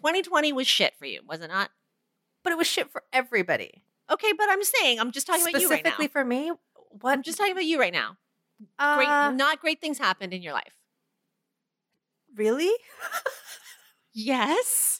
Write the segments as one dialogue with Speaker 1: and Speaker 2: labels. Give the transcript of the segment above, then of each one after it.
Speaker 1: 2020 was shit for you, was it not?
Speaker 2: But it was shit for everybody.
Speaker 1: Okay, but I'm saying I'm just talking about you right now.
Speaker 2: Specifically for me, what?
Speaker 1: I'm just talking about you right now.
Speaker 2: uh,
Speaker 1: Great, not great things happened in your life.
Speaker 2: really?
Speaker 1: Yes.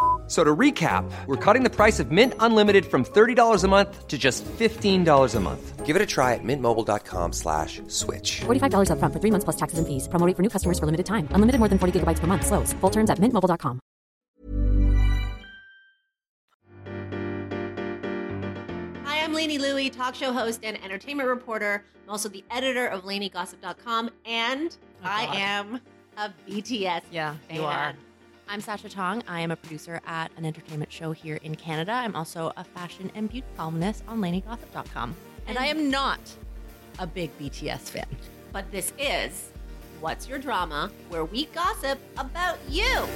Speaker 3: F- So to recap, we're cutting the price of Mint Unlimited from $30 a month to just $15 a month.
Speaker 4: Give it a try at mintmobile.com slash switch.
Speaker 5: $45 upfront for three months plus taxes and fees. Promo rate for new customers for limited time. Unlimited more than 40 gigabytes per month. Slows. Full terms at mintmobile.com.
Speaker 1: Hi, I'm Lainey Lui, talk show host and entertainment reporter. I'm also the editor of LaineyGossip.com, and oh, I am a BTS
Speaker 2: Yeah,
Speaker 1: fan.
Speaker 2: you are.
Speaker 6: I'm Sasha Tong. I am a producer at an entertainment show here in Canada. I'm also a fashion and beauty columnist on LaineyGossip.com. And, and I am not a big BTS fan.
Speaker 1: But this is What's Your Drama, where we gossip about you.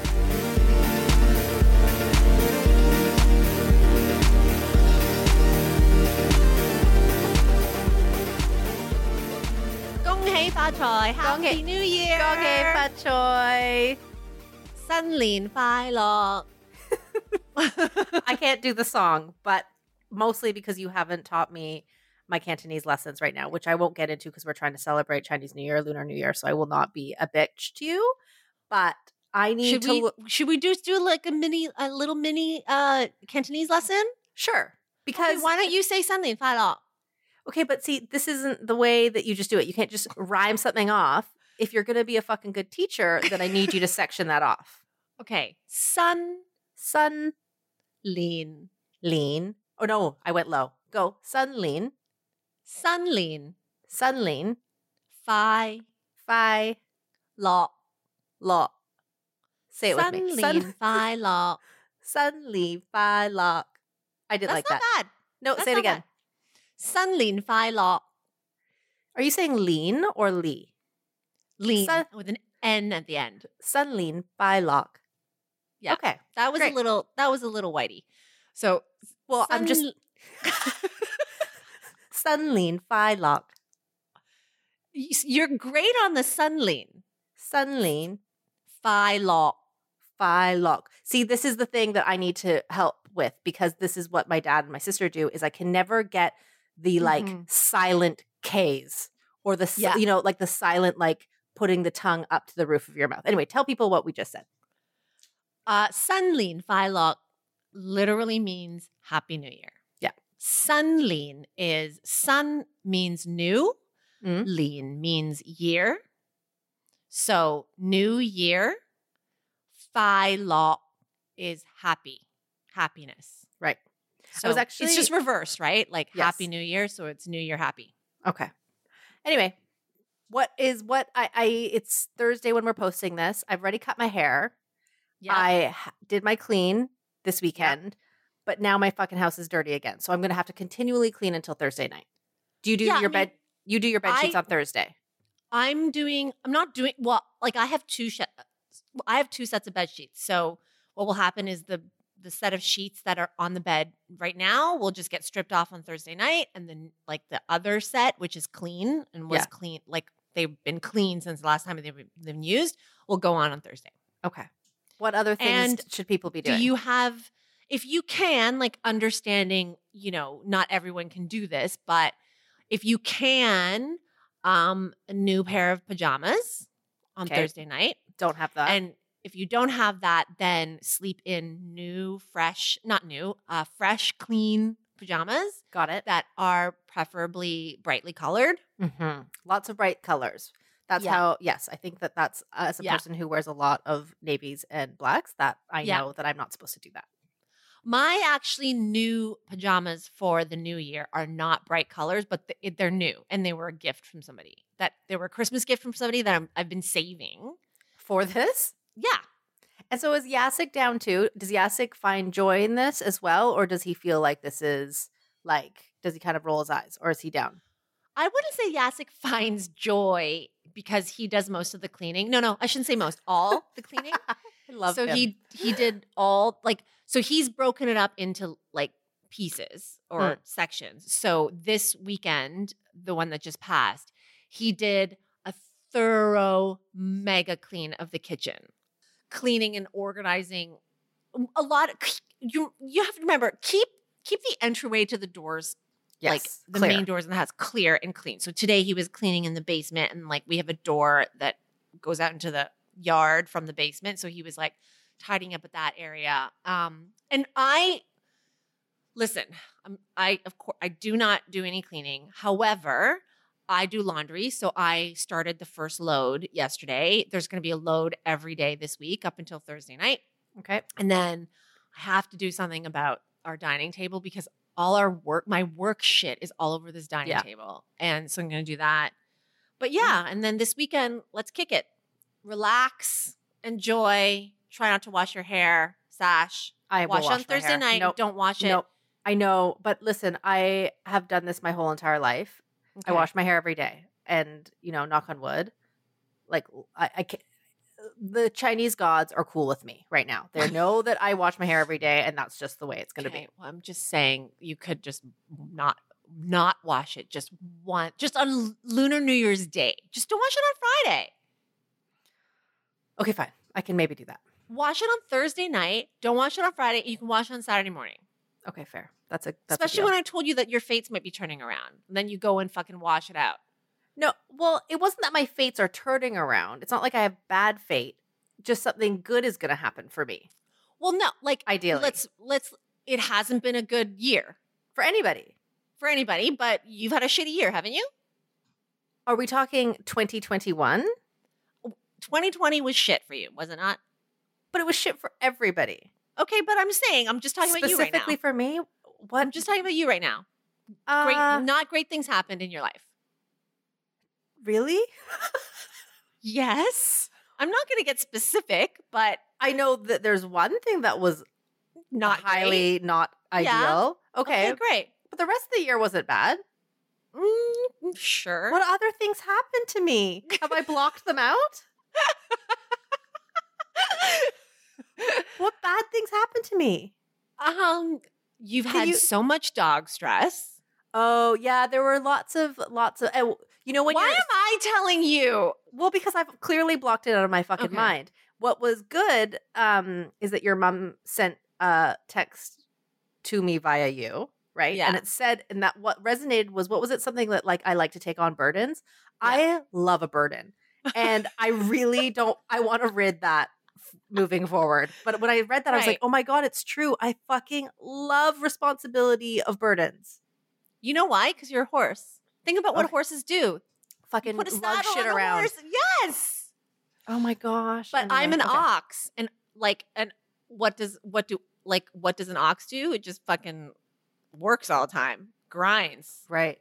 Speaker 1: Happy New Year!
Speaker 2: 恭喜發財！
Speaker 1: 新年快乐！
Speaker 2: I can't do the song, but mostly because you haven't taught me my Cantonese lessons right now, which I won't get into because we're trying to celebrate Chinese New Year, Lunar New Year, so I will not be a bitch to you. But I need
Speaker 1: Should
Speaker 2: to
Speaker 1: we
Speaker 2: look-
Speaker 1: should we just do like a mini a little mini uh Cantonese lesson?
Speaker 2: sure
Speaker 1: Because
Speaker 2: because
Speaker 1: why don't you say 新年快乐？
Speaker 2: okay, but see, this isn't the way that you just do it. You can't just rhyme something off. if you're going to be a fucking good teacher, then I need you to section that off.
Speaker 1: Okay. Sun,
Speaker 2: sun,
Speaker 1: lean,
Speaker 2: lean. Oh, no, I went low. Go. Sun, lean.
Speaker 1: Sun, lean.
Speaker 2: Sun, lean.
Speaker 1: Fi.
Speaker 2: Fi.
Speaker 1: Lot.
Speaker 2: Lot. Say it sun
Speaker 1: with
Speaker 2: me.
Speaker 1: Lean,
Speaker 2: sun,
Speaker 1: fi, lot.
Speaker 2: Sun, lean, fi, lock. I did
Speaker 1: That's
Speaker 2: like
Speaker 1: not
Speaker 2: that.
Speaker 1: Bad.
Speaker 2: No,
Speaker 1: That's
Speaker 2: say it again.
Speaker 1: Bad. Sun, lean, fi, lock.
Speaker 2: Are you saying lean or lee?
Speaker 1: Lean
Speaker 2: Sun-
Speaker 1: with an N at the end.
Speaker 2: Sun lean by lock.
Speaker 1: Yeah.
Speaker 2: Okay.
Speaker 1: That was
Speaker 2: Great.
Speaker 1: a little that was a little whitey. So
Speaker 2: Well, I'm just
Speaker 1: sun-
Speaker 2: sun lean fi lock.
Speaker 1: you're great on the sun lean.
Speaker 2: Sun lean
Speaker 1: Phi lock.
Speaker 2: fi lock. See, this is the thing that I need to help with because this is what my dad and my sister do is I can never get the like
Speaker 1: Mhm.
Speaker 2: silent K's or the
Speaker 1: Yeah.
Speaker 2: you know like the silent like putting the tongue up to the roof of your mouth. Anyway, tell people what we just said.
Speaker 1: Uh sunlean phi lock literally means happy new year.
Speaker 2: Yeah.
Speaker 1: Sunlean is sun means new,
Speaker 2: Mhm.
Speaker 1: lean means year. So new year, phi lock is happy, happiness.
Speaker 2: Right.
Speaker 1: So
Speaker 2: was
Speaker 1: it's just reversed, right? Like happy new year, so it's new year happy.
Speaker 2: Okay. Anyway, what is what I I it's Thursday when we're posting this. I've already cut my hair. Yeah. I did my clean this weekend, but now my fucking house is dirty again. So I'm going to have to continually clean until Thursday night. Do you do
Speaker 1: Yeah, I
Speaker 2: your
Speaker 1: mean,
Speaker 2: bed you do your bed sheets
Speaker 1: I-
Speaker 2: on Thursday?
Speaker 1: I'm doing. I'm not doing well. Like I have two. Sh- I have two sets of bed sheets. So what will happen is the the set of sheets that are on the bed right now will just get stripped off on Thursday night, and then like the other set, which is clean and was
Speaker 2: Yeah.
Speaker 1: clean, like they've been clean since the last time they've been, used, will go on on Thursday.
Speaker 2: Okay. What other things
Speaker 1: And
Speaker 2: should people be doing?
Speaker 1: Do you have, if you can, like understanding, you know, not everyone can do this, but if you can, um, a new pair of pajamas on
Speaker 2: Okay.
Speaker 1: Thursday night.
Speaker 2: don't have that?
Speaker 1: And if you don't have that, then sleep in new, fresh, not new, uh, fresh, clean pajamas
Speaker 2: Got it.
Speaker 1: that are preferably brightly colored.
Speaker 2: hmm Lots of bright colors. That's
Speaker 1: Yeah.
Speaker 2: how. Yes, I think that that's as a
Speaker 1: Yeah.
Speaker 2: person who wears a lot of navies and blacks. That I
Speaker 1: Yeah.
Speaker 2: know that I'm not supposed to do that.
Speaker 1: My actually new pajamas for the new year are not bright colors, but th- they're new and they were a gift from somebody. That they were a Christmas gift from somebody that I'm, I've been saving.
Speaker 2: For this,
Speaker 1: Yeah,
Speaker 2: And so is Jacek down too? Does Jacek find joy in this as well? Or does he feel like this is like, does he kind of roll his eyes or is he down?
Speaker 1: I wouldn't say Jacek finds joy because he does most of the cleaning. No, no, I shouldn't say most, all the cleaning.
Speaker 2: I love
Speaker 1: so
Speaker 2: him.
Speaker 1: he he did all like so he's broken it up into like pieces or
Speaker 2: Mm.
Speaker 1: sections. So this weekend, the one that just passed, he did a thorough mega clean of the kitchen. Cleaning and organizing a lot of you you have to remember keep keep the entryway to the doors
Speaker 2: yes,
Speaker 1: like the
Speaker 2: clear.
Speaker 1: main doors in the house clear and clean. So today he was cleaning in the basement and like we have a door that goes out into the yard from the basement. So he was like tidying up at that area. Um and I listen, I'm, I of course I do not do any cleaning. However, I do laundry, so I started the first load yesterday. There's going to be a load every day this week up until Thursday night.
Speaker 2: Okay.
Speaker 1: And then I have to do something about our dining table because all our work, my work shit is all over this dining
Speaker 2: Yeah.
Speaker 1: table. And so I'm going to do that. But yeah, and then this weekend, let's kick it. Relax, enjoy, try not to wash your hair, sash.
Speaker 2: I will
Speaker 1: wash, on Thursday
Speaker 2: hair.
Speaker 1: night.
Speaker 2: Nope.
Speaker 1: Don't wash it.
Speaker 2: Nope. I know, but listen, I have done this my whole entire life. I wash my hair every day, and you know, knock on wood, like I, I can The Chinese gods are cool with me right now. They know that I wash my hair every day, and that's just the way it's going to
Speaker 1: Okay,
Speaker 2: be.
Speaker 1: Well, I'm just saying you could just not not wash it just one just on Lunar New Year's Day. Just don't wash it on Friday.
Speaker 2: Okay, fine. I can maybe do that.
Speaker 1: Wash it on Thursday night. Don't wash it on Friday. You can wash it on Saturday morning.
Speaker 2: Okay, fair. That's a that's
Speaker 1: Especially when I told you that your fates might be turning around. And then you go and fucking wash it out.
Speaker 2: no. Well, it wasn't that my fates are turning around. It's not like I have bad fate. Just something good is going to happen for me
Speaker 1: Well, no, like
Speaker 2: Ideally.
Speaker 1: let's let's. It hasn't been a good year
Speaker 2: for anybody.
Speaker 1: for anybody, but you've had a shitty year, haven't you?
Speaker 2: Are we talking 2021?
Speaker 1: 2020 was shit for you, was it not?
Speaker 2: But it was shit for everybody.
Speaker 1: Okay, but I'm saying I'm just talking about you right now.
Speaker 2: Specifically for me, what?
Speaker 1: I'm just talking about you right now. Great,
Speaker 2: Uh,
Speaker 1: not great things happened in your life.
Speaker 2: really?
Speaker 1: Yes, I'm not going to get specific, but
Speaker 2: I know that there's one thing that was
Speaker 1: not
Speaker 2: highly not ideal.
Speaker 1: great.
Speaker 2: Okay,
Speaker 1: Okay, great.
Speaker 2: but the rest of the year wasn't bad.
Speaker 1: Mm, sure.
Speaker 2: What other things happened to me? Have I blocked them out? What bad things happened to me?
Speaker 1: um, you've
Speaker 2: Can
Speaker 1: had
Speaker 2: you-
Speaker 1: so much dog stress.
Speaker 2: Oh yeah, there were lots of lots of. uh, you know when
Speaker 1: Why am I telling you?
Speaker 2: well because I've clearly blocked it out of my fucking
Speaker 1: Okay.
Speaker 2: mind. What was good um, is that your mom sent a text to me via you, right?
Speaker 1: Yeah.
Speaker 2: And it said, and that what resonated was what was it? Something that like I like to take on burdens. I love a burden, and I really don't. I want to rid that moving forward. But when I read that, I was like, oh my god, it's true. I fucking love responsibility of burdens.
Speaker 1: You know why? Because you're a horse. Think about what
Speaker 2: Okay.
Speaker 1: horses do.
Speaker 2: Fucking
Speaker 1: put a
Speaker 2: lug shit
Speaker 1: on a
Speaker 2: around.
Speaker 1: horse. Yes.
Speaker 2: Oh my gosh!
Speaker 1: But
Speaker 2: Anyway,
Speaker 1: I'm an
Speaker 2: okay.
Speaker 1: ox, and like, and what does what do like what does an ox do? It just fucking works all the time, grinds.
Speaker 2: Right.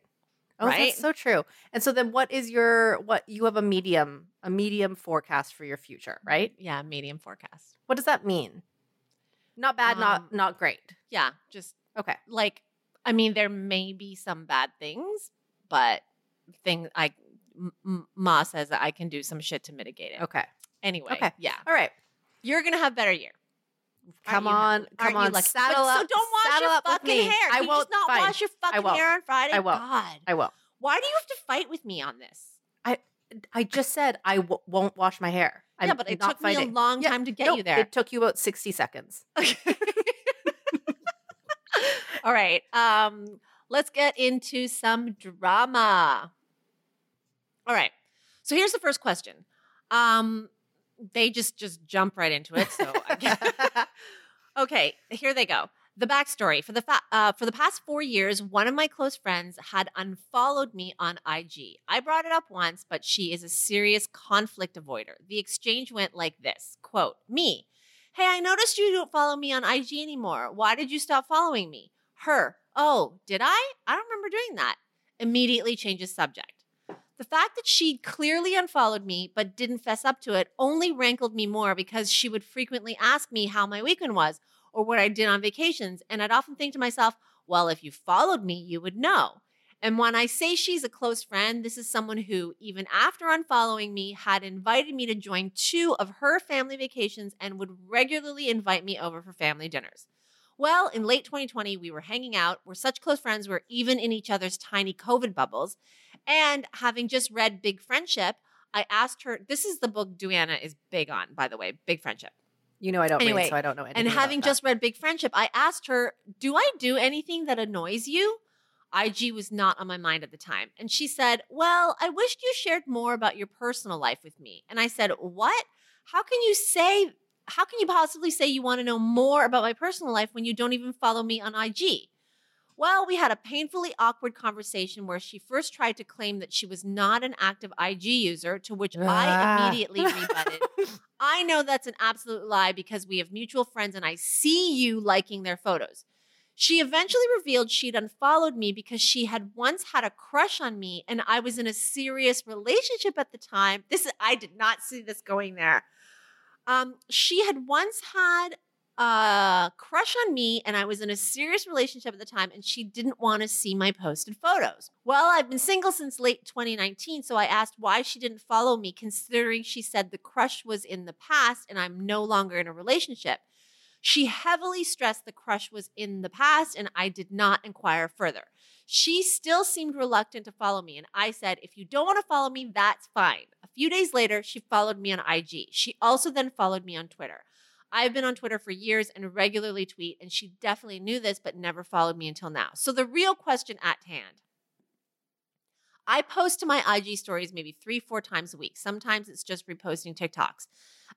Speaker 2: Oh,
Speaker 1: Right?
Speaker 2: that's so true. And so then what is your what you have a medium a medium forecast for your future, right?
Speaker 1: Yeah, medium forecast.
Speaker 2: What does that mean? Not bad,
Speaker 1: Um,
Speaker 2: not not great.
Speaker 1: Yeah, just
Speaker 2: Okay.
Speaker 1: like I mean, there may be some bad things, but thing I M- Ma says that I can do some shit to mitigate it.
Speaker 2: Okay.
Speaker 1: Anyway,
Speaker 2: Okay.
Speaker 1: yeah,
Speaker 2: All right.
Speaker 1: you're gonna have better year.
Speaker 2: Come
Speaker 1: you-
Speaker 2: on. Come on.
Speaker 1: lucky?
Speaker 2: Saddle
Speaker 1: But-
Speaker 2: up.
Speaker 1: So don't wash your fucking hair.
Speaker 2: I
Speaker 1: Can
Speaker 2: won't
Speaker 1: not wash your fucking hair on Friday.
Speaker 2: I won't.
Speaker 1: God,
Speaker 2: I will.
Speaker 1: why do you have to fight with me on this?
Speaker 2: I I just said I w- won't wash my hair. I'm
Speaker 1: yeah, but it took me a long
Speaker 2: Yeah,
Speaker 1: time to get you there.
Speaker 2: It took you about 60 seconds.
Speaker 1: All right. Um, let's get into some drama. All right. So here's the first question. Um, they just just jump right into it. So okay, here they go. The backstory for the fa- uh, for the past four years, one of my close friends had unfollowed me on IG. I brought it up once, but she is a serious conflict avoider. The exchange went like this: "Quote me, hey, I noticed you don't follow me on IG anymore. Why did you stop following me?" Her, oh, did I? I don't remember doing that. Immediately changes subject. The fact that she clearly unfollowed me but didn't fess up to it only rankled me more because she would frequently ask me how my weekend was or what I did on vacations. And I'd often think to myself, well, if you followed me, you would know. And when I say she's a close friend, this is someone who, even after unfollowing me, had invited me to join two of her family vacations and would regularly invite me over for family dinners. Well, in late 2020, we were hanging out. We're such close friends, we're even in each other's tiny COVID bubbles. And having just read Big Friendship, I asked her, this is the book Duana is big on, by the way, Big Friendship.
Speaker 2: You know I don't
Speaker 1: Anyway,
Speaker 2: read, so I don't know anything.
Speaker 1: And having just read Big Friendship, I asked her, Do I do anything that annoys you? IG was not on my mind at the time. And she said, Well, I wished you shared more about your personal life with me. And I said, What? How can you say, how can you possibly say you want to know more about my personal life when you don't even follow me on IG? Well, we had a painfully awkward conversation where she first tried to claim that she was not an active IG user, to which I
Speaker 2: Ah.
Speaker 1: immediately rebutted. I know that's an absolute lie because we have mutual friends and I see you liking their photos. She eventually revealed she'd unfollowed me because she had once had a crush on me and I was in a serious relationship at the time. This is I did not see this going there. Um, she had once had a crush on me and I was in a serious relationship at the time and she didn't want to see my posted photos. Well, I've been single since late 2019, so I asked why she didn't follow me considering she said the crush was in the past and I'm no longer in a relationship. She heavily stressed the crush was in the past and I did not inquire further. She still seemed reluctant to follow me, and I said, If you don't want to follow me, that's fine. A few days later, she followed me on IG. She also then followed me on Twitter. I've been on Twitter for years and regularly tweet, and she definitely knew this, but never followed me until now. So, the real question at hand I post to my IG stories maybe three, four times a week. Sometimes it's just reposting TikToks.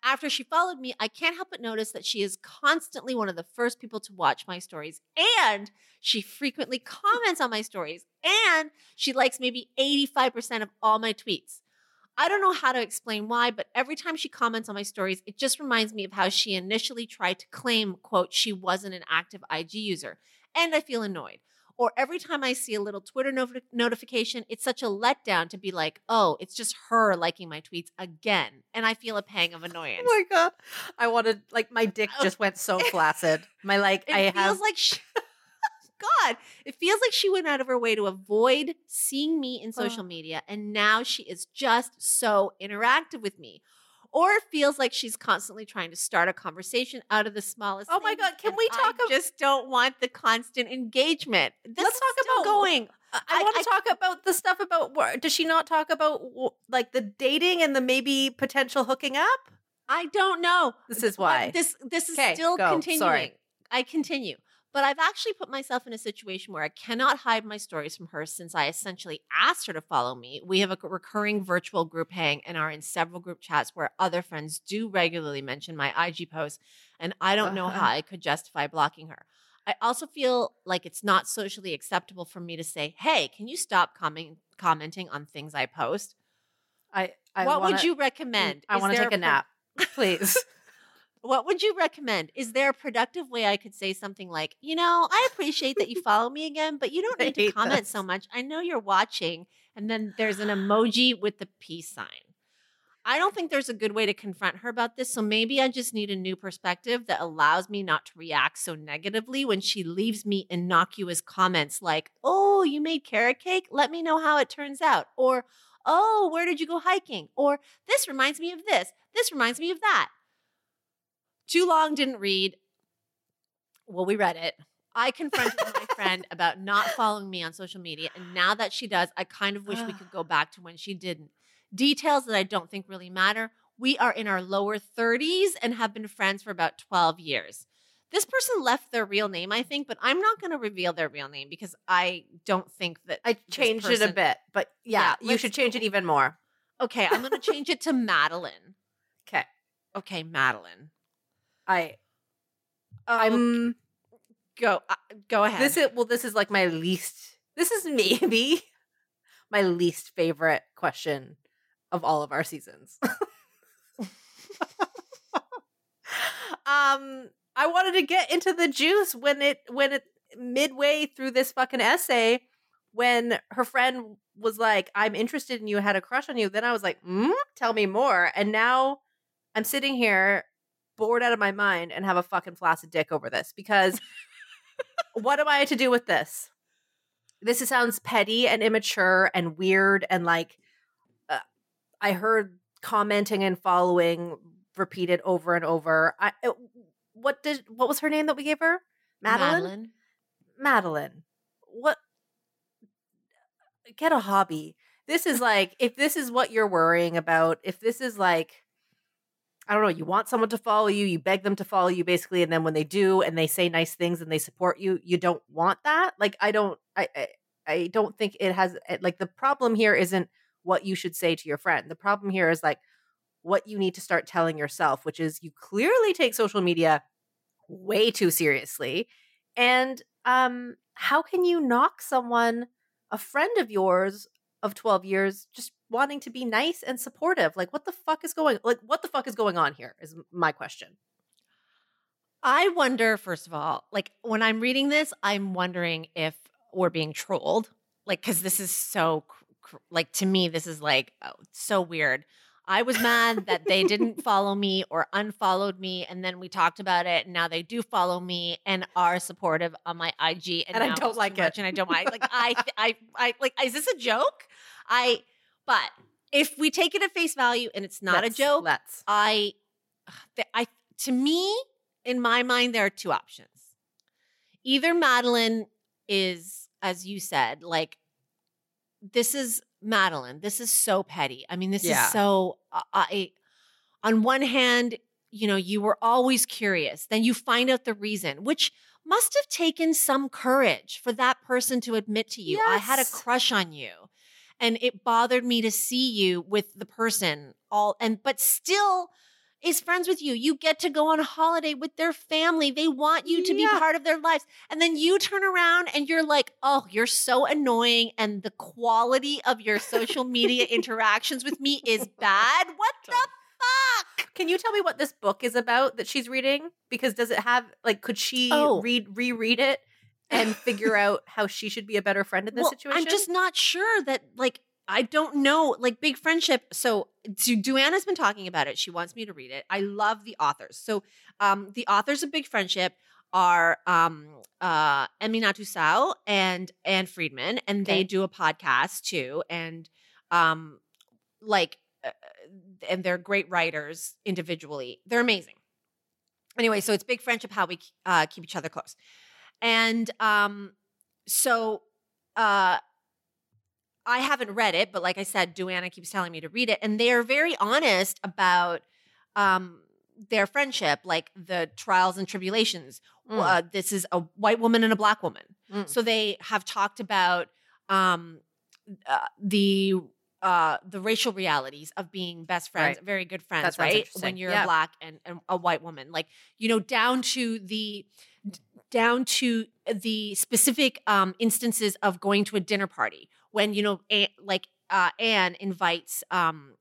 Speaker 1: After she followed me, I can't help but notice that she is constantly one of the first people to watch my stories, and she frequently comments on my stories, and she likes maybe 85% of all my tweets. I don't know how to explain why, but every time she comments on my stories, it just reminds me of how she initially tried to claim, quote, she wasn't an active IG user. And I feel annoyed. Or every time I see a little Twitter noti- notification, it's such a letdown to be like, oh, it's just her liking my tweets again. And I feel a pang of oh annoyance.
Speaker 2: Oh my god! I wanted like my dick
Speaker 1: Oh.
Speaker 2: just went so flaccid. My like
Speaker 1: It
Speaker 2: I
Speaker 1: feels
Speaker 2: have
Speaker 1: like she, God, it feels like she went out of her way to avoid seeing me in social media, and now she is just so interactive with me. Or it feels like she's constantly trying to start a conversation out of the smallest.
Speaker 2: Oh my God, can we
Speaker 1: I
Speaker 2: talk ab-
Speaker 1: just don't want the constant engagement. This
Speaker 2: Let's
Speaker 1: is
Speaker 2: talk about-
Speaker 1: going.
Speaker 2: I,
Speaker 1: I-
Speaker 2: want
Speaker 1: I-
Speaker 2: to talk about the stuff about where does she not talk about like the dating and the maybe potential hooking up?
Speaker 1: I don't know.
Speaker 2: This is why.
Speaker 1: This this is
Speaker 2: 'Kay,
Speaker 1: still
Speaker 2: go.
Speaker 1: continuing.
Speaker 2: Sorry.
Speaker 1: I continue. But I've actually put myself in a situation where I cannot hide my stories from her since I essentially asked her to follow me. We have a recurring virtual group hang and are in several group chats where other friends do regularly mention my IG posts, and I don't know
Speaker 2: Uh-huh.
Speaker 1: how I could justify blocking her. I also feel like it's not socially acceptable for me to say, "Hey, can you stop comment- commenting on things I post?"
Speaker 2: I, I
Speaker 1: what
Speaker 2: wanna,
Speaker 1: would you recommend?
Speaker 2: I want to take a
Speaker 1: pro-
Speaker 2: nap, please.
Speaker 1: What would you recommend? Is there a productive way I could say something like, you know, I appreciate that you follow me again, but you don't need to comment
Speaker 2: this.
Speaker 1: so much. I know you're watching. And then there's an emoji with the peace sign. I don't think there's a good way to confront her about this. So maybe I just need a new perspective that allows me not to react so negatively when she leaves me innocuous comments like, oh, you made carrot cake? Let me know how it turns out. Or, oh, where did you go hiking? Or, this reminds me of this. This reminds me of that. Too long, didn't read. Well, we read it. I confronted my friend about not following me on social media. And now that she does, I kind of wish we could go back to when she didn't. Details that I don't think really matter. We are in our lower 30s and have been friends for about 12 years. This person left their real name, I think, but I'm not going to reveal their real name because I don't think that
Speaker 2: I changed it a bit, but yeah,
Speaker 1: Yeah,
Speaker 2: you
Speaker 1: let's-
Speaker 2: should change it even more.
Speaker 1: Okay, I'm going to change it to Madeline.
Speaker 2: Okay,
Speaker 1: Okay, Madeline.
Speaker 2: I
Speaker 1: Oh,
Speaker 2: I'm
Speaker 1: go uh, go ahead.
Speaker 2: this is well. This is like my least. This is maybe my least favorite question of all of our seasons. um, I wanted to get into the juice when it when it midway through this fucking essay when her friend was like, "I'm interested in you," had a crush on you. Then I was like, mm, "Tell me more." And now I'm sitting here bored out of my mind and have a fucking flaccid dick over this because what am I to do with this? this sounds petty and immature and weird and like uh, I heard commenting and following repeated over and over. I it, what did what was her name that we gave her? Madeline.
Speaker 1: Madeline.
Speaker 2: Madeline. What? Get a hobby. This is like if this is what you're worrying about. If this is like I don't know, you want someone to follow you, you beg them to follow you basically, and then when they do and they say nice things and they support you, you don't want that. Like I don't I I, I don't think it has eh, like the problem here isn't what you should say to your friend. The problem here is like what you need to start telling yourself, which is you clearly take social media way too seriously. And um how can you knock someone a friend of yours of 12 years just wanting to be nice and supportive. Like what the fuck is going like what the fuck is going on here is my question.
Speaker 1: I wonder first of all, like when I'm reading this, I'm wondering if we're being trolled. Like cuz this is so like to me this is like oh, so weird. I was mad that they didn't follow me or unfollowed me, and then we talked about it. And now they do follow me and are supportive on my IG,
Speaker 2: and, and I don't like it.
Speaker 1: And I don't like. Like I, I, I, like. Is this a joke? I. But if we take it at face value and it's not
Speaker 2: let's,
Speaker 1: a joke,
Speaker 2: let's.
Speaker 1: I, I. To me, in my mind, there are two options. Either Madeline is, as you said, like this is Madeline, this is so petty. I mean, this
Speaker 2: Yeah.
Speaker 1: is so. Uh, I, on one hand, you know, you were always curious. Then you find out the reason, which must have taken some courage for that person to admit to you, I had a crush on you. And it bothered me to see you with the person all and but still is friends with you. You get to go on holiday with their family. They want you to be part of their lives. And then you turn around and you're like, oh, you're so annoying. And the quality of your social media interactions with me is bad. What the fuck?
Speaker 2: Can you tell me what this book is about that she's reading? Because does it have like could she
Speaker 1: Oh.
Speaker 2: read reread it and figure out how she should be a better friend in this
Speaker 1: Well,
Speaker 2: situation?
Speaker 1: I'm just not sure that like I don't know like big friendship. So Du- Duana's been talking about it. She wants me to read it. I love the authors. So um the authors of Big Friendship are um uh Aminatou Sow and Ann Friedman and they do a podcast too and um like uh, and they're great writers individually. They're amazing. Anyway, so it's Big Friendship how we uh keep each other close. And um so uh I haven't read it, but like I said, Duana keeps telling me to read it. And they are very honest about um, their friendship, like the trials and tribulations.
Speaker 2: Mm.
Speaker 1: Uh, this is a white woman and a black woman.
Speaker 2: Mm.
Speaker 1: So they have talked about um, uh, the uh, the racial realities of being best friends,
Speaker 2: Right.
Speaker 1: very good friends, right? When you're
Speaker 2: Yeah.
Speaker 1: a black and, and a white woman, like you know, down to the down to the specific um, instances of going to a dinner party when you know, a, like uh, Ann invites um,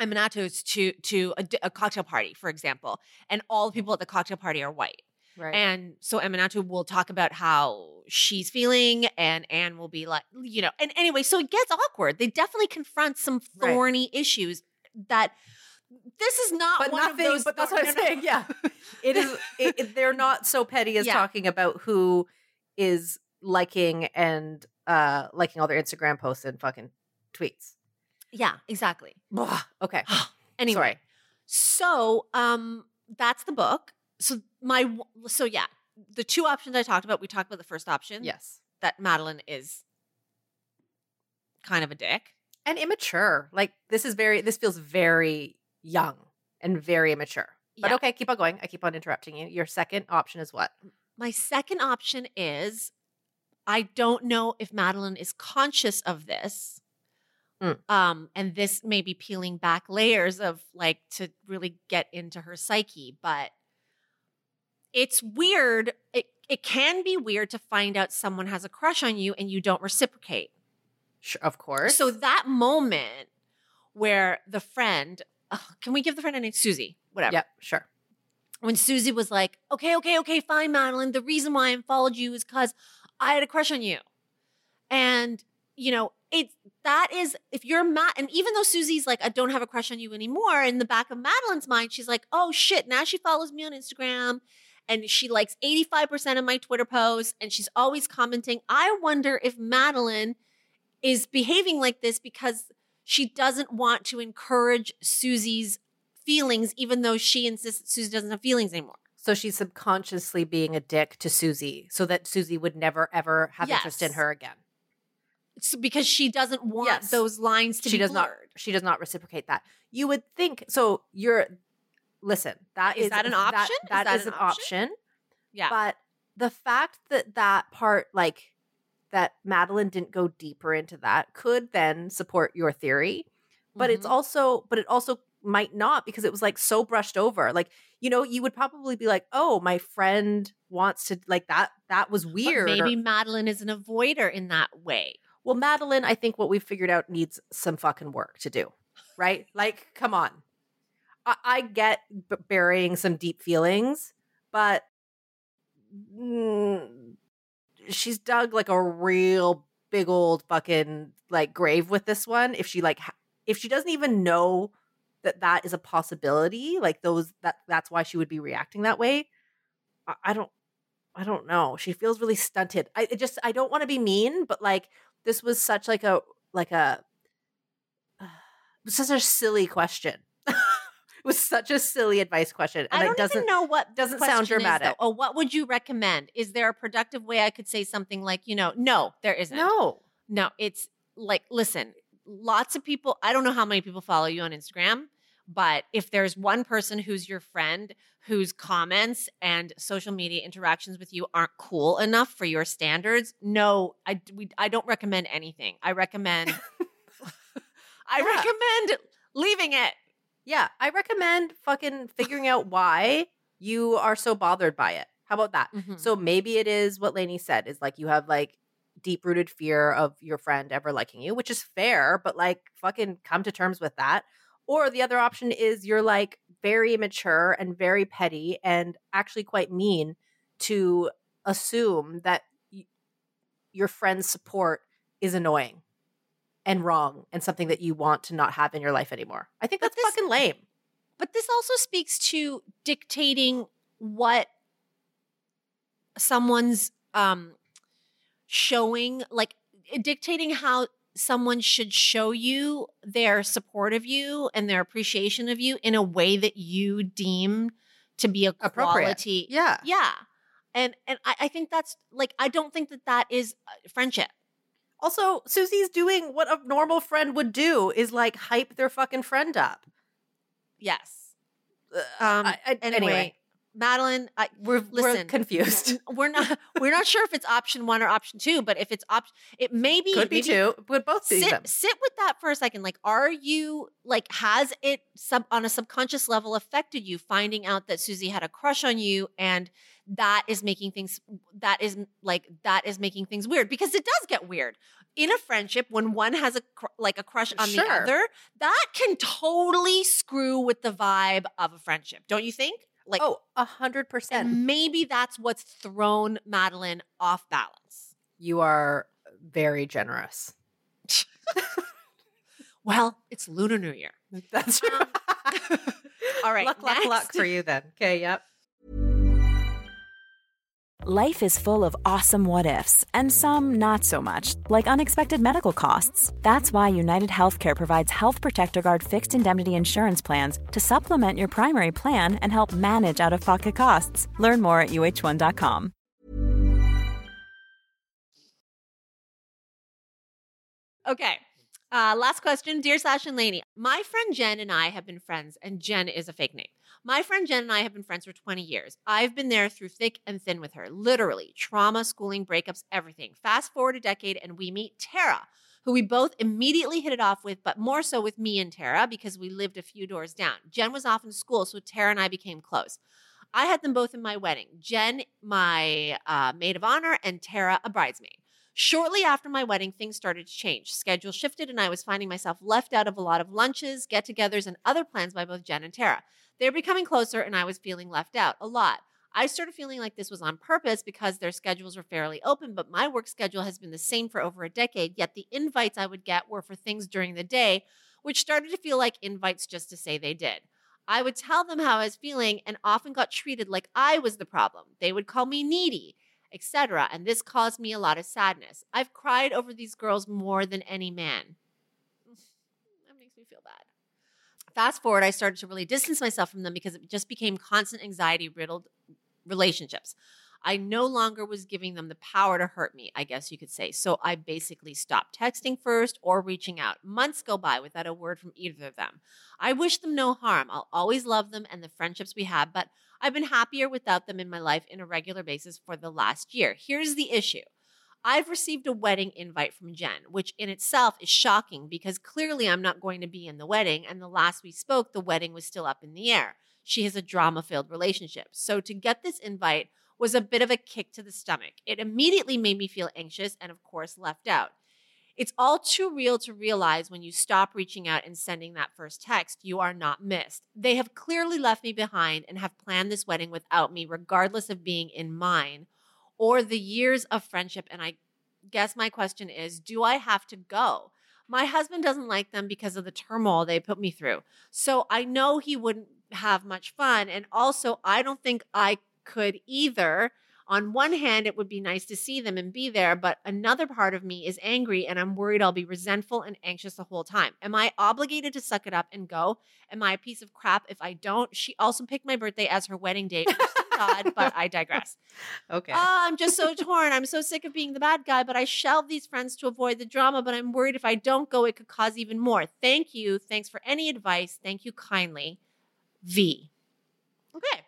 Speaker 1: Eminatos to to a, a cocktail party, for example, and all the people at the cocktail party are white.
Speaker 2: right.
Speaker 1: And so Aminatou will talk about how she's feeling, and Ann will be like, you know, and anyway, so it gets awkward. They definitely confront some
Speaker 2: Right.
Speaker 1: thorny issues that this is not
Speaker 2: but
Speaker 1: one
Speaker 2: nothing.
Speaker 1: of those.
Speaker 2: but that's what I'm saying. Yeah, it is. It, it- they're not so petty as
Speaker 1: Yeah.
Speaker 2: talking about who is liking and uh liking all their Instagram posts and fucking tweets.
Speaker 1: Yeah, exactly.
Speaker 2: Okay.
Speaker 1: Anyway,
Speaker 2: Sorry.
Speaker 1: so um, that's the book. So my so yeah, the two options I talked about. We talked about the first option.
Speaker 2: Yes.
Speaker 1: that Madeline is kind of a dick.
Speaker 2: And immature. Like this is very. This feels very young and very immature. But
Speaker 1: Yeah.
Speaker 2: okay, keep on going. I keep on interrupting you. Your second option is what?
Speaker 1: My second option is I don't know if Madeline is conscious of this.
Speaker 2: Mm.
Speaker 1: Um, and this may be peeling back layers of like to really get into her psyche, but it's weird. It it can be weird to find out someone has a crush on you and you don't reciprocate.
Speaker 2: Sure, of course.
Speaker 1: So that moment where the friend, ugh, can we give the friend a name? Susie, whatever.
Speaker 2: Yep. Sure.
Speaker 1: when Susie was like, okay, okay, okay, fine, Madeline. The reason why I unfollowed you is because I had a crush on you. And, you know, it's that is if you're Matt, and even though Susie's like, I don't have a crush on you anymore, in the back of Madeline's mind, she's like, oh shit, now she follows me on Instagram and she likes 85% of my Twitter posts and she's always commenting. I wonder if Madeline is behaving like this because she doesn't want to encourage Susie's feelings, even though she insists Susie doesn't have feelings anymore.
Speaker 2: So she's subconsciously being a dick to Susie so that Susie would never, ever have interest in her again.
Speaker 1: So because she doesn't want
Speaker 2: Yes.
Speaker 1: those lines to
Speaker 2: she
Speaker 1: be
Speaker 2: does not she does not reciprocate that you would think so you're listen that
Speaker 1: Is
Speaker 2: is
Speaker 1: that an option? Is
Speaker 2: that
Speaker 1: that
Speaker 2: is
Speaker 1: an
Speaker 2: an
Speaker 1: option?
Speaker 2: option
Speaker 1: Yeah.
Speaker 2: but the fact that that part like that madeline didn't go deeper into that could then support your theory but it's
Speaker 1: Mhm.
Speaker 2: also but it also might not because it was like so brushed over like you know you would probably be like oh my friend wants to like that that was
Speaker 1: But
Speaker 2: weird or-
Speaker 1: maybe Madeline is an avoider in that way.
Speaker 2: well, Madeline, I think what we've figured out needs some fucking work to do, right? Like, come on. I, I get b- burying some deep feelings, but mm, she's dug like a real big old fucking like grave with this one. If she like, ha- if she doesn't even know that that is a possibility, like those that that's why she would be reacting that way. I, I don't. I don't know. She feels really stunted. I it just I don't want to be mean, but like this was such like a like a was such a silly question. it was such a silly advice question, and
Speaker 1: I don't
Speaker 2: it doesn't
Speaker 1: even know what
Speaker 2: doesn't sound
Speaker 1: is,
Speaker 2: dramatic.
Speaker 1: though. oh, what would you recommend? Is there a productive way I could say something like, you know, no, there isn't.
Speaker 2: No,
Speaker 1: No, it's like, listen, lots of people, I don't know how many people follow you on Instagram, but if there's one person who's your friend whose comments and social media interactions with you aren't cool enough for your standards, no, I, we, I don't recommend anything. I recommend, I
Speaker 2: Yeah.
Speaker 1: recommend leaving it.
Speaker 2: yeah, I recommend fucking figuring out why you are so bothered by it. How about that?
Speaker 1: Mhm.
Speaker 2: So maybe it is what Lainey said is like you have like deep rooted fear of your friend ever liking you, which is fair, but like fucking come to terms with that. Or the other option is you're like very immature and very petty and actually quite mean to assume that y- your friend's support is annoying and wrong and something that you want to not have in your life anymore. I think
Speaker 1: But
Speaker 2: that's
Speaker 1: this-
Speaker 2: fucking lame.
Speaker 1: But this also speaks to dictating what someone's um showing like dictating how someone should show you their support of you and their appreciation of you in a way that you deem to be a
Speaker 2: Appropriate.
Speaker 1: quality.
Speaker 2: Yeah.
Speaker 1: Yeah. And and I, I think that's like I don't think that that is uh, friendship.
Speaker 2: Also, Susie's doing what a normal friend would do is like hype their fucking friend up.
Speaker 1: Yes. Um
Speaker 2: I- I-
Speaker 1: anyway,
Speaker 2: anyway,
Speaker 1: Madeline, I,
Speaker 2: we're, we're
Speaker 1: listen,
Speaker 2: confused.
Speaker 1: we're not we're not sure if it's option one or option two, but if it's option, it may be
Speaker 2: Could be two. Would both be them.
Speaker 1: Sit sit with that for a second. Like, are you like has it sub on a subconscious level affected you finding out that Susie had a crush on you and that is making things that is like that is making things weird because it does get weird in a friendship when one has a cr- like a crush on the other that can totally screw with the vibe of a friendship don't you think like
Speaker 2: oh, a hundred percent.
Speaker 1: and maybe that's what's thrown Madeline off balance.
Speaker 2: You are very generous.
Speaker 1: Well, it's Lunar New Year.
Speaker 2: That's
Speaker 1: Um, all right,
Speaker 2: Luck, luck, luck for you then. Okay. Yep.
Speaker 7: Life is full of awesome what ifs, and some not so much, like unexpected medical costs. That's why United Healthcare provides Health Protector Guard fixed indemnity insurance plans to supplement your primary plan and help manage out of pocket costs. Learn more at uhone.com.
Speaker 1: Okay. Uh, last question. Dear Sash and Lainey, my friend Jen and I have been friends, and Jen is a fake name. My friend Jen and I have been friends for 20 years. I've been there through thick and thin with her, literally trauma, schooling, breakups, everything. Fast forward a decade, and we meet Tara, who we both immediately hit it off with, but more so with me and Tara because we lived a few doors down. Jen was off in school, so Tara and I became close. I had them both in my wedding. Jen, my uh, maid of honor, and Tara, a bridesmaid. Shortly after my wedding, things started to change. Schedule shifted, and I was finding myself left out of a lot of lunches, get togethers, and other plans by both Jen and Tara. They were becoming closer, and I was feeling left out a lot. I started feeling like this was on purpose because their schedules were fairly open, but my work schedule has been the same for over a decade, yet the invites I would get were for things during the day, which started to feel like invites just to say they did. I would tell them how I was feeling and often got treated like I was the problem. They would call me needy, etc. And this caused me a lot of sadness. I've cried over these girls more than any man. That makes me feel bad. Fast forward, I started to really distance myself from them because it just became constant anxiety riddled relationships. I no longer was giving them the power to hurt me, I guess you could say. So I basically stopped texting first or reaching out. Months go by without a word from either of them. I wish them no harm. I'll always love them and the friendships we have, but I've been happier without them in my life in a regular basis for the last year. Here's the issue. I've received a wedding invite from Jen, which in itself is shocking because clearly I'm not going to be in the wedding. And the last we spoke, the wedding was still up in the air. She has a drama filled relationship. So to get this invite was a bit of a kick to the stomach. It immediately made me feel anxious and, of course, left out. It's all too real to realize when you stop reaching out and sending that first text, you are not missed. They have clearly left me behind and have planned this wedding without me, regardless of being in mine or the years of friendship. And I guess my question is do I have to go? My husband doesn't like them because of the turmoil they put me through. So I know he wouldn't have much fun. And also, I don't think I could either. On one hand, it would be nice to see them and be there, but another part of me is angry and I'm worried I'll be resentful and anxious the whole time. Am I obligated to suck it up and go? Am I a piece of crap if I don't? She also picked my birthday as her wedding date. God, but I digress.
Speaker 2: Okay.
Speaker 1: Uh, I'm just so torn. I'm so sick of being the bad guy, but I shelve these friends to avoid the drama. But I'm worried if I don't go, it could cause even more. Thank you. Thanks for any advice. Thank you kindly. V. Okay.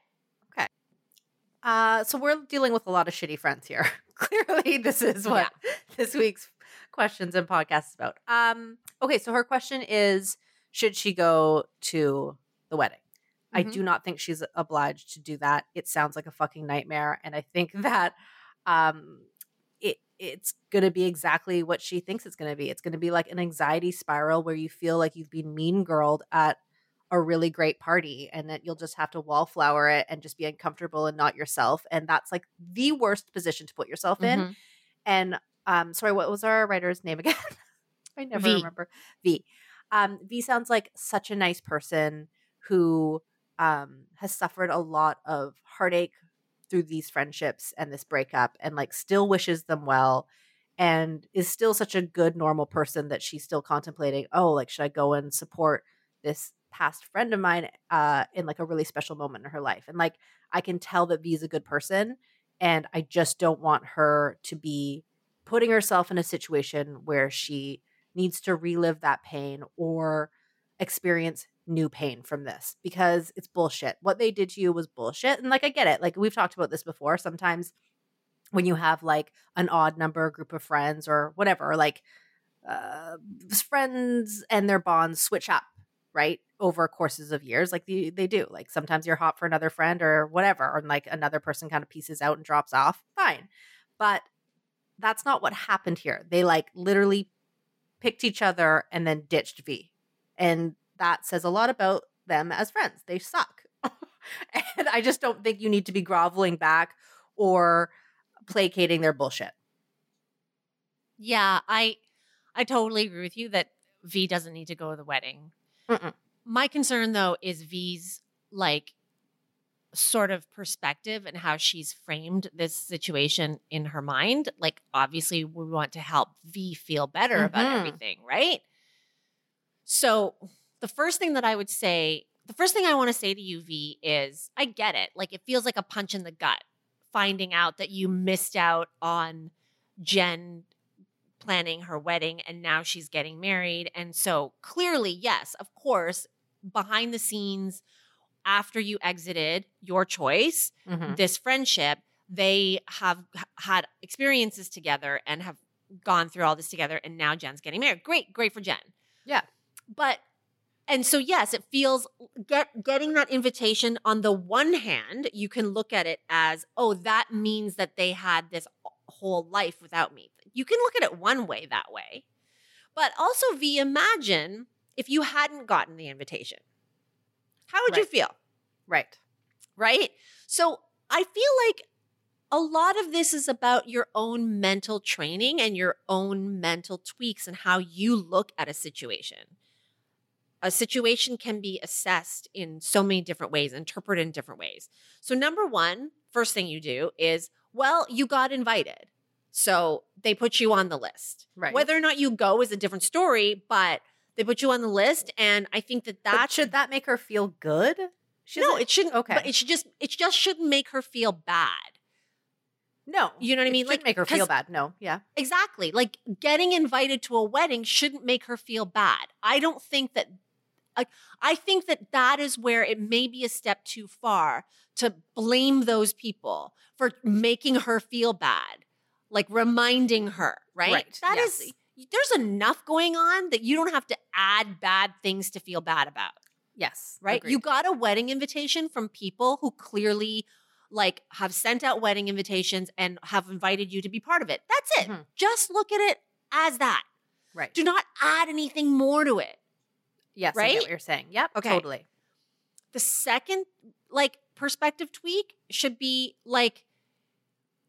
Speaker 2: Uh, so we're dealing with a lot of shitty friends here. Clearly, this is what this week's questions and podcast is about. Um, okay, so her question is: Should she go to the wedding? I
Speaker 1: Mhm.
Speaker 2: do not think she's obliged to do that. It sounds like a fucking nightmare, and I think that um, it it's going to be exactly what she thinks it's going to be. It's going to be like an anxiety spiral where you feel like you've been mean girled at a really great party and that you'll just have to wallflower it and just be uncomfortable and not yourself and that's like the worst position to put yourself in
Speaker 1: Mhm.
Speaker 2: and um sorry what was our writer's name again i never
Speaker 1: V.
Speaker 2: remember v um v sounds like such a nice person who um has suffered a lot of heartache through these friendships and this breakup and like still wishes them well and is still such a good normal person that she's still contemplating oh like should i go and support this past friend of mine uh in like a really special moment in her life and like i can tell that v is a good person and i just don't want her to be putting herself in a situation where she needs to relive that pain or experience new pain from this because it's bullshit. What they did to you was bullshit and like i get it like we've talked about this before sometimes when you have like an odd number group of friends or whatever like uh friends and their bonds switch up right over courses of years like they, they do like sometimes you're hot for another friend or whatever or like another person kind of pieces out and drops off fine but that's not what happened here. They like literally picked each other and then ditched v and that says a lot about them as friends. They suck. And i just don't think you need to be groveling back or placating their bullshit.
Speaker 1: Yeah, I I totally agree with you that V doesn't need to go to the wedding.
Speaker 2: Mm-mm.
Speaker 1: My concern though is V's like sort of perspective and how she's framed this situation in her mind. Like obviously we want to help V feel better about
Speaker 2: Mhm.
Speaker 1: everything, right? So the first thing that I would say, the first thing I want to say to you, V, is I get it. Like it feels like a punch in the gut finding out that you missed out on Jen planning her wedding and now she's getting married. And so clearly, yes, of course, behind the scenes, after you exited your choice,
Speaker 2: Mhm.
Speaker 1: this friendship, they have had experiences together and have gone through all this together. And now Jen's getting married. Great, great for Jen.
Speaker 2: Yeah.
Speaker 1: But and so yes, it feels get getting that invitation on the one hand, you can look at it as, oh, that means that they had this whole life without me. You can look at it one way that way. But also, V, imagine if you hadn't gotten the invitation. How would you feel?
Speaker 2: right
Speaker 1: right? So I feel like a lot of this is about your own mental training and your own mental tweaks and how you look at a situation. a situation can be assessed in so many different ways, interpreted in different ways. So, number one, first thing you do is, well, you got invited. So they put you on the list.
Speaker 2: Right.
Speaker 1: Whether or not you go is a different story, but they put you on the list. And I think that
Speaker 2: But
Speaker 1: that
Speaker 2: should that make her feel good? She
Speaker 1: no, it shouldn't.
Speaker 2: Okay.
Speaker 1: But it should just, it just shouldn't make her feel bad.
Speaker 2: no.
Speaker 1: You know what I mean?
Speaker 2: shouldn't make her feel bad. No. Yeah.
Speaker 1: Exactly. Like getting invited to a wedding shouldn't make her feel bad. I don't think that I, I think that that is where it may be a step too far to blame those people for making her feel bad, like reminding her, right?
Speaker 2: Right,
Speaker 1: That is
Speaker 2: yes.
Speaker 1: there's enough going on that you don't have to add bad things to feel bad about
Speaker 2: Yes.
Speaker 1: right?
Speaker 2: agreed.
Speaker 1: You got a wedding invitation from people who clearly like have sent out wedding invitations and have invited you to be part of it. That's it.
Speaker 2: Mhm.
Speaker 1: Just look at it as that.
Speaker 2: right.
Speaker 1: Do not add anything more to it.
Speaker 2: Yes. I
Speaker 1: right?
Speaker 2: get what you're saying. Yep.
Speaker 1: Okay.
Speaker 2: Totally.
Speaker 1: The second like perspective tweak should be like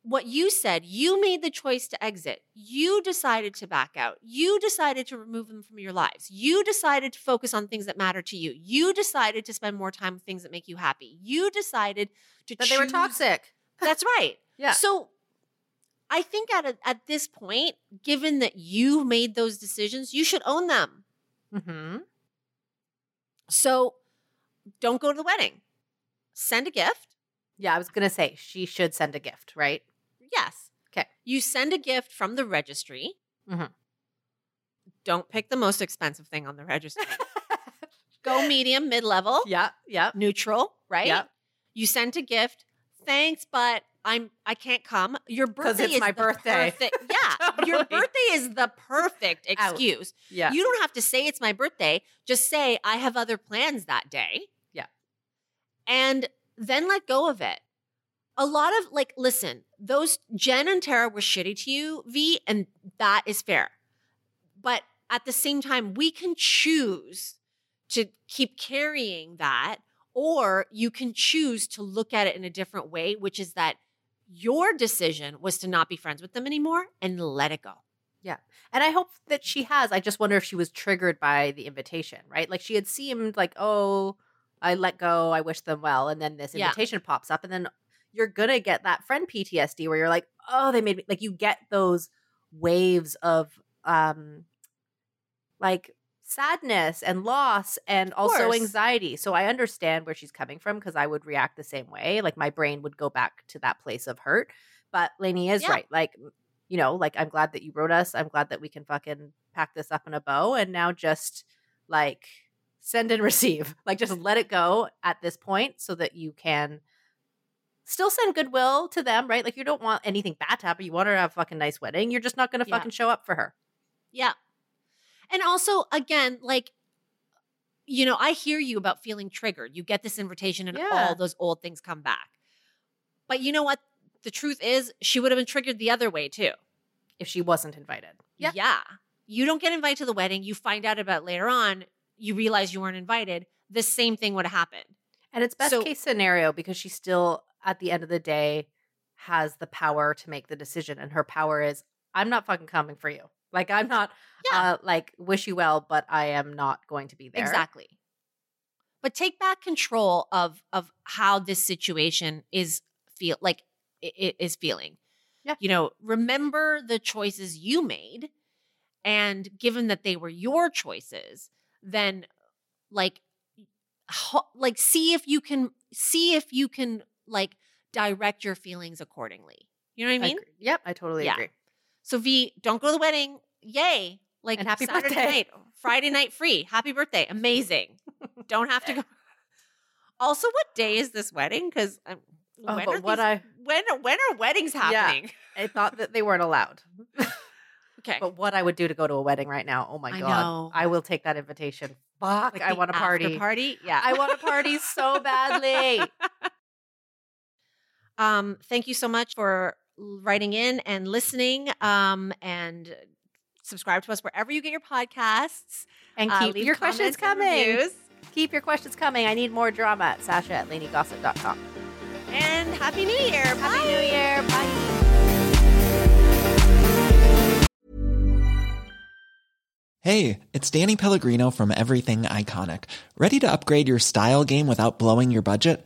Speaker 1: what you said. You made the choice to exit. You decided to back out. You decided to remove them from your lives. You decided to focus on things that matter to you. You decided to spend more time with things that make you happy. You decided to
Speaker 2: But they were toxic.
Speaker 1: That's right.
Speaker 2: Yeah.
Speaker 1: So I think at a, at this point, given that you made those decisions, you should own them.
Speaker 2: Mm-hmm.
Speaker 1: So don't go to the wedding. Send a gift.
Speaker 2: Yeah. I was gonna say she should send a gift, right?
Speaker 1: Yes.
Speaker 2: Okay.
Speaker 1: You send a gift from the registry.
Speaker 2: Mhm.
Speaker 1: Don't pick the most expensive thing on the registry. go medium, mid level,
Speaker 2: yeah. Yeah.
Speaker 1: neutral, right?
Speaker 2: Yeah.
Speaker 1: You sent a gift. Thanks, but I'm I can't come. Your birthday
Speaker 2: it's
Speaker 1: is
Speaker 2: my
Speaker 1: the
Speaker 2: birthday.
Speaker 1: perfect- yeah, your birthday is the perfect
Speaker 2: Out.
Speaker 1: excuse.
Speaker 2: Yeah.
Speaker 1: You don't have to say it's my birthday. Just say I have other plans that day.
Speaker 2: Yeah.
Speaker 1: And then let go of it. A lot of like, listen, those Jen and Tara were shitty to you, V, and that is fair. But at the same time, we can choose to keep carrying that, or you can choose to look at it in a different way, which is that your decision was to not be friends with them anymore and let it go. Yeah.
Speaker 2: And I hope that she has. I just wonder if she was triggered by the invitation, right? Like she had seemed like, oh, I let go, I wish them well. And then this
Speaker 1: Yeah.
Speaker 2: invitation pops up. And then you're going to get that friend PTSD where you're like, oh, they made me, like you get those waves of, um, like sadness and loss and also anxiety. So I understand where she's coming from because I would react the same way. Like my brain would go back to that place of hurt. But Lainey is
Speaker 1: Yeah.
Speaker 2: right. Like you know, like I'm glad that you wrote us. I'm glad that we can fucking pack this up in a bow and now just like send and receive. Like just let it go at this point so that you can still send goodwill to them, right? Like you don't want anything bad to happen. You want her to have a fucking nice wedding. You're just not gonna
Speaker 1: Yeah.
Speaker 2: fucking show up for her.
Speaker 1: Yeah. And also, again, like, you know, I hear you about feeling triggered. You get this invitation and
Speaker 2: Yeah.
Speaker 1: all those old things come back. But you know what? The truth is, she would have been triggered the other way too.
Speaker 2: If she wasn't invited.
Speaker 1: Yeah. Yeah. You don't get invited to the wedding. You find out about later on. You realize you weren't invited. The same thing would have happened.
Speaker 2: And it's best
Speaker 1: So-
Speaker 2: case scenario because she still, at the end of the day, has the power to make the decision. And her power is, I'm not fucking coming for you. Like, I'm not,
Speaker 1: Yeah.
Speaker 2: uh, like, wish you well, but I am not going to be there.
Speaker 1: Exactly. But take back control of of how this situation is feel like i- i- feeling.
Speaker 2: Yeah.
Speaker 1: You know, remember the choices you made and given that they were your choices, then like ho- like see if you can see if you can like direct your feelings accordingly. You know what I mean?
Speaker 2: Yep, I totally
Speaker 1: Yeah.
Speaker 2: agree.
Speaker 1: So V, don't go to the wedding. Yay. Like
Speaker 2: And happy
Speaker 1: Saturday
Speaker 2: birthday.
Speaker 1: night, Friday night free. Happy birthday. Amazing. don't have to go. Also, what day is this wedding? Because um,
Speaker 2: Oh,
Speaker 1: when are these-
Speaker 2: I-
Speaker 1: when when are weddings
Speaker 2: Yeah.
Speaker 1: happening?
Speaker 2: I thought that they weren't allowed.
Speaker 1: Okay.
Speaker 2: But what I would do to go to a wedding right now, oh my
Speaker 1: I
Speaker 2: God.
Speaker 1: know.
Speaker 2: I will take that invitation. Fuck,
Speaker 1: Like
Speaker 2: I want a party.
Speaker 1: Party. Yeah.
Speaker 2: I want a party so badly.
Speaker 1: Um, thank you so much for writing in and listening. Um, and subscribe to us wherever you get your podcasts.
Speaker 2: And
Speaker 1: Uh,
Speaker 2: keep
Speaker 1: leave
Speaker 2: your questions
Speaker 1: comments and
Speaker 2: coming. Keep your questions coming. I need more drama at Sasha at LaineyGossip.com.
Speaker 1: And happy New Year.
Speaker 2: Happy New Year. Bye.
Speaker 8: Hey, it's Danny Pellegrino from Everything Iconic. Ready to upgrade your style game without blowing your budget?